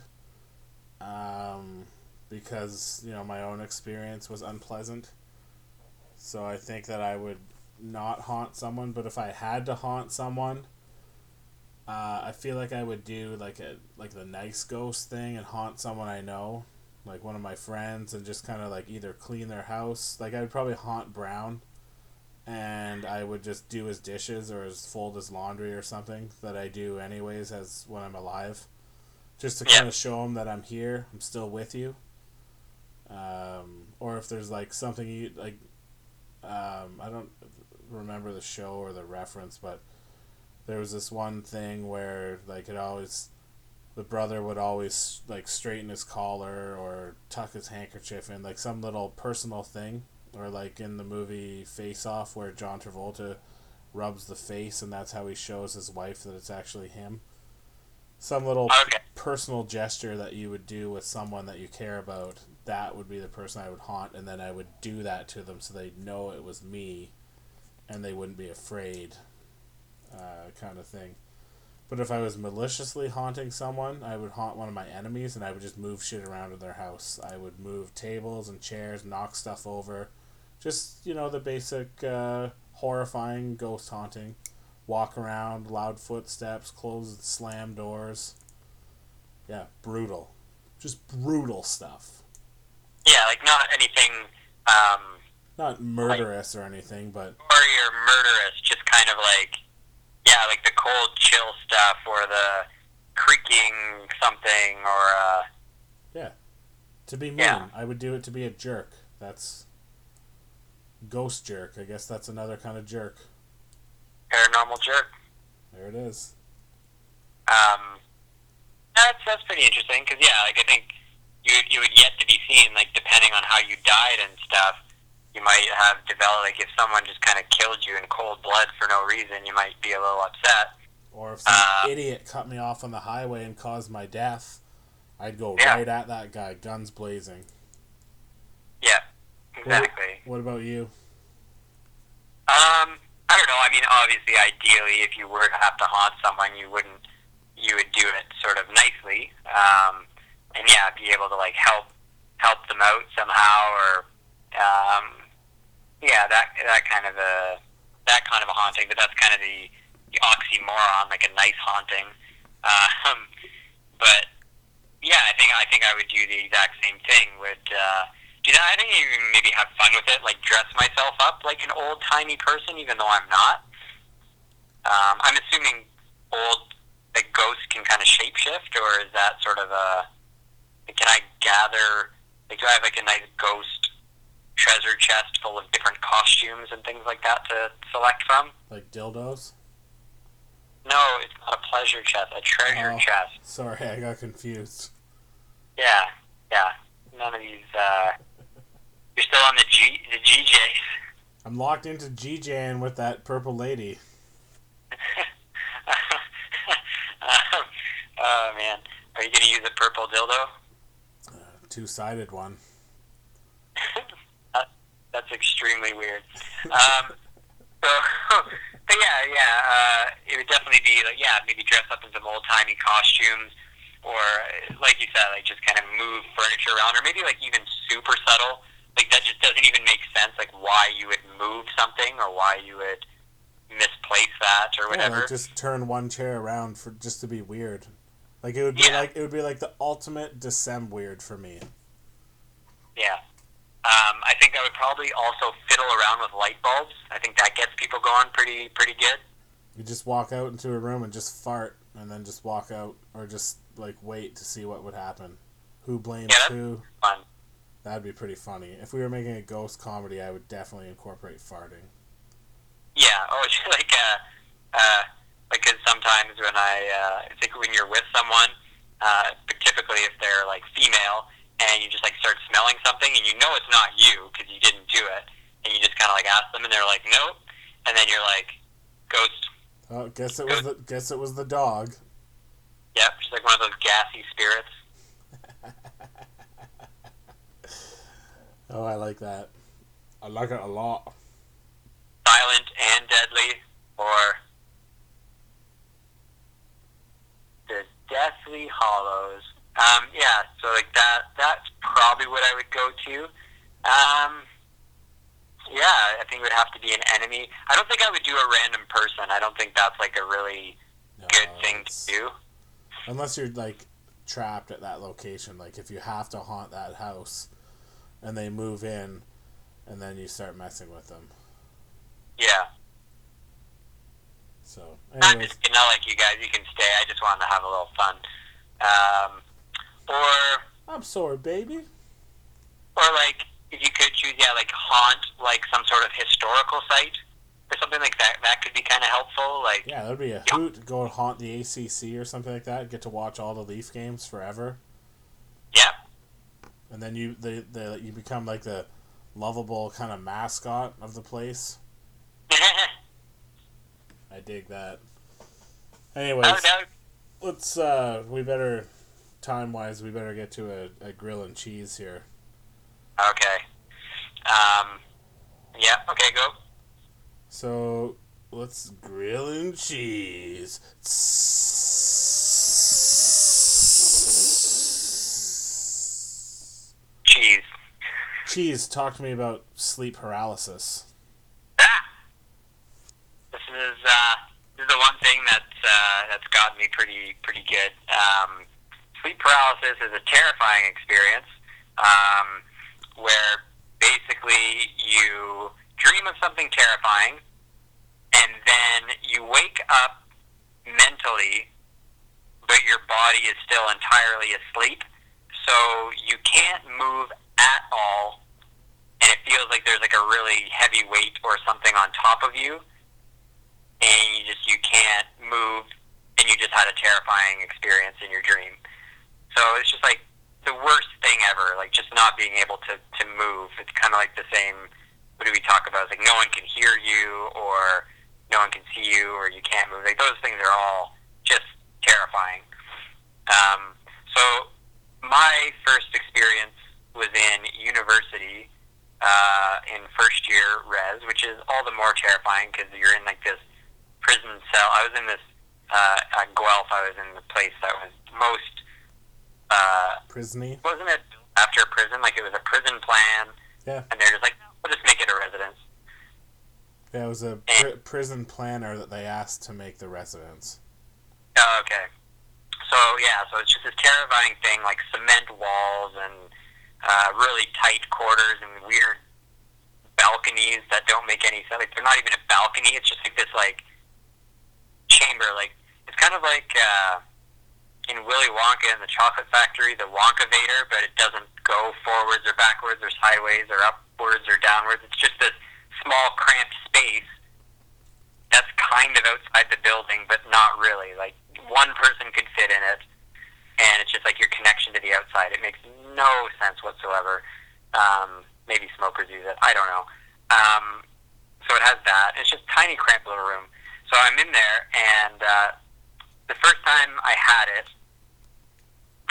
Um, because you know my own experience was unpleasant. So I think that I would not haunt someone. But if I had to haunt someone, uh, I feel like I would do like a like the nice ghost thing and haunt someone I know, like one of my friends, and just kind of like either clean their house. Like I would probably haunt Brown, and I would just do his dishes or his fold his laundry or something that I do anyways as when I'm alive, just to kind of show him that I'm here, I'm still with you. Um, or if there's like something you like, um, I don't remember the show or the reference, but there was this one thing where like it always the brother would always like straighten his collar or tuck his handkerchief in like some little personal thing or like in the movie Face Off where John Travolta rubs the face and that's how he shows his wife that it's actually him. Some little Okay. personal gesture that you would do with someone that you care about, that would be the person I would haunt and then I would do that to them so they know it was me and they wouldn't be afraid uh, kind of thing. But if I was maliciously haunting someone, I would haunt one of my enemies and I would just move shit around in their house. I would move tables and chairs, knock stuff over. Just, you know, the basic uh, horrifying ghost haunting. Walk around, loud footsteps, close slam doors. Yeah, brutal. Just brutal stuff. Yeah, like not anything um, Not murderous or anything, but or you're murderous, just kind of like yeah, like the cold chill stuff or the creaking something or uh, yeah. to be mean, Yeah. I would do it to be a jerk. That's ghost jerk. I guess that's another kind of jerk. paranormal jerk. There it is. Um, that's that's pretty interesting because yeah, like I think you you would yet to be seen. Like depending on how you died and stuff, you might have developed. Like if someone just kind of killed you in cold blood for no reason, you might be a little upset. Or if some Uh, idiot cut me off on the highway and caused my death, I'd go Yeah. right at that guy, guns blazing. Yeah, exactly. What about you? Um, I don't know. I mean, obviously, ideally, if you were to have to haunt someone, you wouldn't. You would do it sort of nicely, um, and yeah, be able to like help help them out somehow, or um, yeah, that that kind of a that kind of a haunting. But that's kind of the, the oxymoron, like a nice haunting. Um, but yeah, I think I think I would do the exact same thing. Would uh, do that. I think even maybe have fun with it, like dress myself up like an old timey person, even though I'm not. Um, I'm assuming old like ghosts can kind of shapeshift, or is that sort of a? Can I gather? Like, do I have like a nice ghost treasure chest full of different costumes and things like that to select from? Like dildos? No, it's not a pleasure chest, a treasure Oh. chest. Sorry, I got confused. Yeah, yeah. None of these. uh You're still on the G the GJs. I'm locked into GJing with that purple lady. um, oh man, are you gonna use a purple dildo? Two sided one. that's extremely weird. Um, so, but yeah, yeah, uh, it would definitely be like yeah, maybe dress up in some old timey costumes, or like you said, like just kind of move furniture around, or maybe like even super subtle. Like that just doesn't even make sense. Like why you would move something, or why you would misplace that, or Yeah, whatever. like just turn one chair around for just to be weird. Like it would be Yeah. like it would be like the ultimate Decem weird for me. Yeah. Um, I think I would probably also fiddle around with light bulbs. I think that gets people going pretty pretty good. You just walk out into a room and just fart, and then just walk out, or just like wait to see what would happen. Who blames Yeah, who? Fun. That'd be pretty funny. If we were making a ghost comedy, I would definitely incorporate farting. Yeah. Oh, it's like uh, uh, like 'cause sometimes when I uh, I think when you're with someone, uh, but typically if they're like female, and you just like start smelling something, and you know it's not you because you didn't do it, and you just kind of like ask them, and they're like, nope, and then you're like, ghost. Oh, guess it was the guess it was the dog. Yep, just like one of those gassy spirits. Oh, I like that. I like it a lot. silent and deadly, or the Deathly Hallows. Um, yeah, so like that. That's probably what I would go to. Um, yeah, I think it would have to be an enemy. I don't think I would do a random person. I don't think that's like a really No, good thing to do. Unless you're like trapped at that location, like if you have to haunt that house, and they move in, and then you start messing with them. Yeah, So, I'm just. I like you guys. You can stay. I just wanted to have a little fun. Um, or I'm sorry, baby. Or like, if you could choose, yeah, like haunt like some sort of historical site or something like that. That could be kind of helpful. Like, Yeah, that would be a hoot. to Go and haunt the ACC or something like that. Get to watch all the Leaf games forever, yeah, and then you the, the you become like the lovable kind of mascot of the place. I dig that. Anyways, that, that, let's uh we better time wise we better get to a, a grill and cheese here. okay. Um, yeah. Okay, go. So let's grill and cheese. Cheese. Cheese, talk to me about sleep paralysis. Ah! This is uh, this is the one thing that's uh, that's gotten me pretty pretty good. Um, sleep paralysis is a terrifying experience um, where basically you dream of something terrifying, and then you wake up mentally, but your body is still entirely asleep. So you can't move at all, and it feels like there's like a really heavy weight or something on top of you, and you just you can't move, and you just had a terrifying experience in your dream. So it's just like the worst thing ever, like just not being able to to move. It's kind of like the same. What do we talk about? It's like no one can hear you, or no one can see you, or you can't move. Like those things are all just terrifying. Um, so my first experience was in university uh, in first year res, which is all the more terrifying because you're in like this prison cell. I was in this uh, at Guelph. I was in the place that was most uh, Prisony. wasn't it after a prison? Like it was a prison plan, Yeah. and they're just like, no, we'll just make it a residence. Yeah, it was a pri- prison planner that they asked to make the residence. Oh, okay. So yeah, so it's just this terrifying thing, like cement walls and uh, really tight quarters and weird balconies that don't make any sense. Like they're not even a balcony; it's just like this like chamber. Like it's kind of like uh, in Willy Wonka and the Chocolate Factory, the Wonkavator, but it doesn't go forwards or backwards or sideways or upwards or downwards. It's just this small cramped space that's kind of outside the building, but not really. Like one person could fit in it, and it's just like your connection to the outside. It makes no sense whatsoever. Um, maybe smokers use it. I don't know. Um, so it has that. It's just tiny, cramped little room. So I'm in there, and uh, the first time I had it,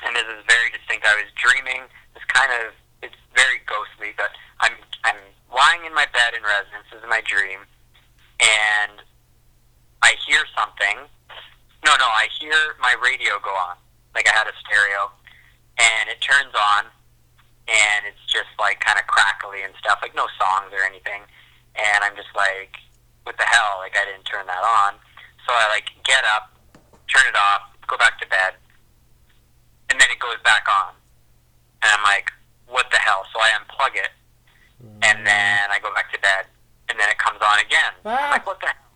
and this is very distinct. I was dreaming. This kind of it's very ghostly, but I'm I'm lying in my bed in residence. This is my dream, and I hear something. No, no, I hear my radio go on. Like I had a stereo, and it turns on, and it's just like kind of crackly and stuff. Like no songs or anything, and I'm just like, what the hell? Like I didn't turn that on. So I like get up, turn it off, go back to bed, and then it goes back on, and I'm like, what the hell? So I unplug it, and then I go back to bed, and then it comes on again. I'm like, what the hell?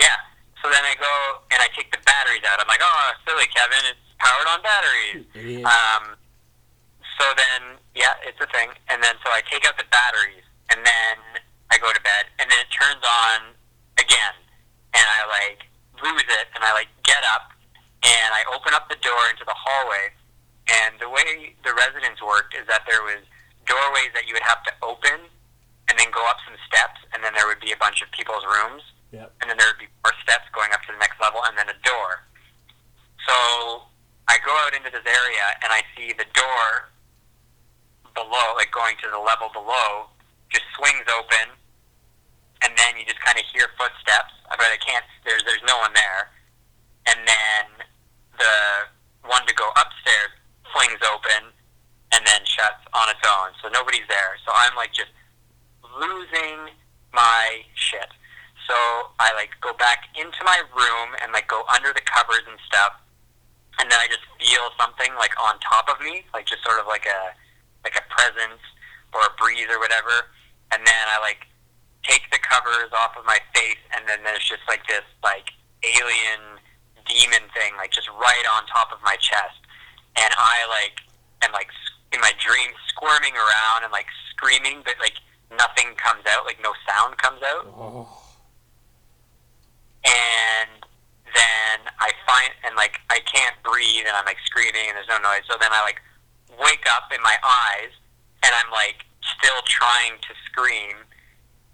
Yeah. So then I go and I take the batteries out. I'm like, oh, silly Kevin, it's powered on batteries. Um, so then, yeah, it's a thing. And then so I take out the batteries, and then I go to bed, and then it turns on again, and I like lose it, and I like get up, and I open up the door into the hallway, and the way the residence worked is that there was doorways that you would have to open, and then go up some steps, and then there would be a bunch of people's rooms Yep. and then there would be more steps going up to the next level, and then a door. So I go out into this area, and I see the door below, like going to the level below, just swings open, and then you just kind of hear footsteps, but I can't. There's there's no one there, and then the one to go upstairs flings open, and then shuts on its own. So nobody's there. So I'm like just losing my shit. So I like go back into my room and like go under the covers and stuff, and then I just feel something like on top of me, like just sort of like a like a presence or a breeze or whatever, and then I like take the covers off of my face, and then there's just like this like alien demon thing like just right on top of my chest, and I like am like in my dream squirming around and like screaming, but like nothing comes out, like no sound comes out Oh. and then I find and like I can't breathe and I'm like screaming and there's no noise. So then I like wake up in my eyes and I'm like still trying to scream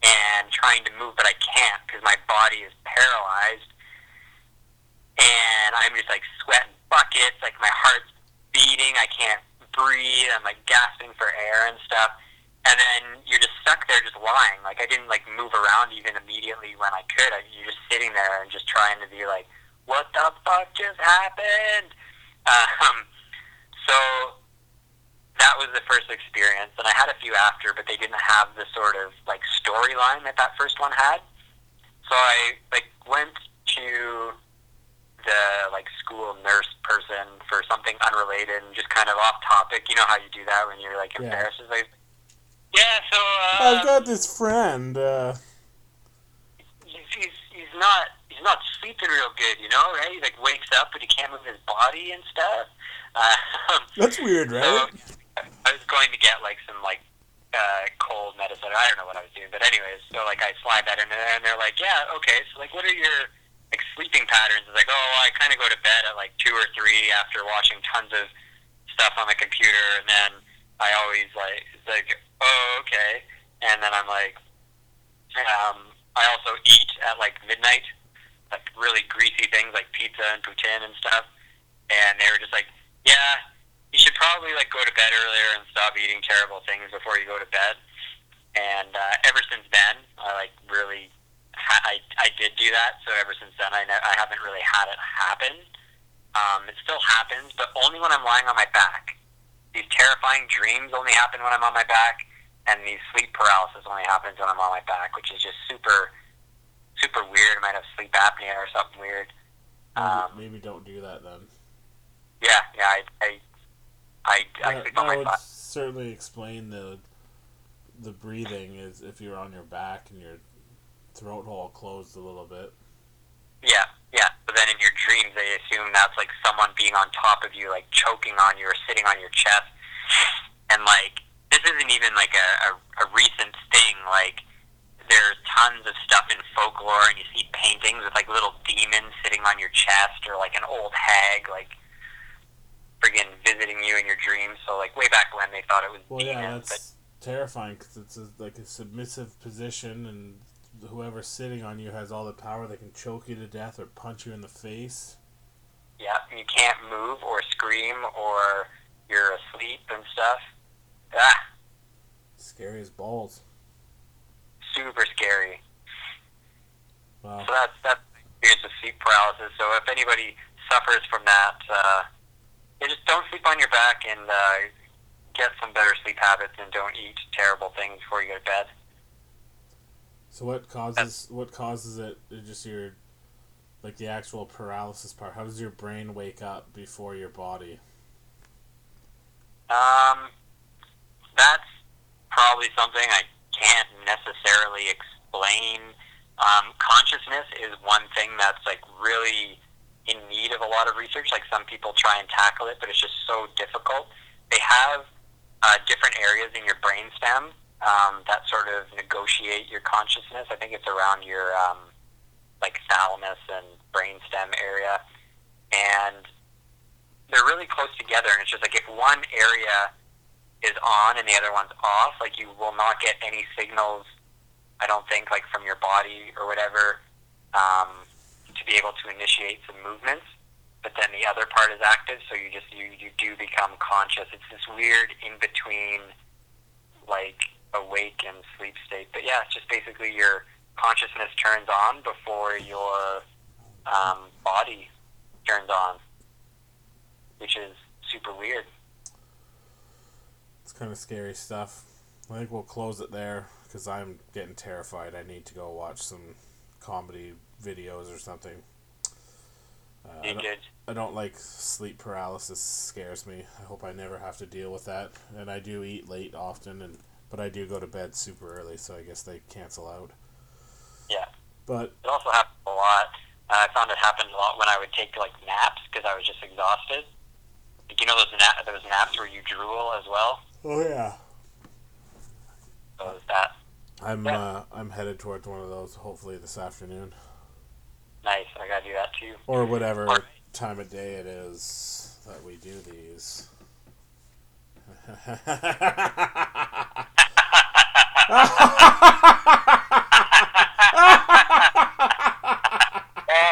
and trying to move, but I can't because my body is paralyzed. And I'm just like sweating buckets, like my heart's beating. I can't breathe. I'm like gasping for air and stuff. And then you're just stuck there, just lying. Like I didn't like move around even immediately when I could. I, you're just sitting there and just trying to be like, "What the fuck just happened?" Um, so that was the first experience, and I had a few after, but they didn't have the sort of like storyline that that first one had. So I like went to the like school nurse person for something unrelated and just kind of off topic. You know how you do that when you're like Yeah. embarrassed. Like, Yeah, so uh, I've got this friend. Uh, he's, he's he's not he's not sleeping real good, you know, right? He like wakes up but he can't move his body and stuff. Um, that's weird, right? So I was going to get like some like uh, cold medicine. I don't know what I was doing, but anyways, so like I slide that in and they're like, yeah, okay. So like, what are your like sleeping patterns? It's like, oh, I kind of go to bed at like two or three after watching tons of stuff on the computer, and then I always like it's like, oh, okay. And then I'm like, um, I also eat at like midnight, like really greasy things like pizza and poutine and stuff. And they were just like, yeah, you should probably like go to bed earlier and stop eating terrible things before you go to bed. And uh, ever since then, I like really, ha- I I did do that. So ever since then, I ne- I haven't really had it happen. Um, it still happens, but only when I'm lying on my back. These terrifying dreams only happen when I'm on my back, and these sleep paralysis only happens when I'm on my back, which is just super, super weird. I might have sleep apnea or something weird. Maybe, Um, maybe don't do that then. Yeah, yeah, I, I, I, I That, that on my would butt. certainly explain the the breathing is if you're on your back and your throat hole closed a little bit. Yeah, yeah. But then in your dreams, they assume that's like someone being on top of you, like choking on you or sitting on your chest. And like, this isn't even like a, a, a recent thing. Like, there's tons of stuff in folklore, and you see paintings with like little demons sitting on your chest, or like an old hag, like friggin' visiting you in your dreams. So like way back when they thought it was Well, yeah, demons, that's terrifying because it's a, like a submissive position, and whoever's sitting on you has all the power. They can choke you to death or punch you in the face. yeah, and you can't move or scream or you're asleep and stuff. Ah, Scary as balls. super scary. Wow. So that's that's the experience of sleep paralysis. So if anybody suffers from that, uh, yeah, just don't sleep on your back and uh, get some better sleep habits and don't eat terrible things before you go to bed. So what causes what causes it? It Just your like the actual paralysis part. How does your brain wake up before your body? Um, that's probably something I can't necessarily explain. Um, consciousness is one thing that's like really in need of a lot of research. Like some people try and tackle it, but it's just so difficult. They have uh, different areas in your brainstem um, that sort of negotiate your consciousness. I think it's around your um, like thalamus and brainstem area, and they're really close together. And it's just like if one area is on and the other one's off, like you will not get any signals. I don't think like from your body or whatever um, to be able to initiate some movements. But then the other part is active, so you just you you do become conscious. It's this weird in between, like awake and sleep state. But yeah, it's just basically your consciousness turns on before your um, body turns on, which is super weird. It's kind of scary stuff. I think we'll close it there because I'm getting terrified. I need to go watch some comedy videos or something. Uh, I, don't. I don't like sleep paralysis. Scares me. I hope I never have to deal with that. And I do eat late often, and but I do go to bed super early, so I guess they cancel out. Yeah. But It also happens a lot. Uh, I found it happened a lot when I would take like naps because I was just exhausted. Like, you know those na- those naps where you drool as well. oh yeah, So that I'm Yeah. uh, I'm headed towards one of those. Hopefully this afternoon Nice. I gotta do that too. Or whatever right. time of day it is that we do these.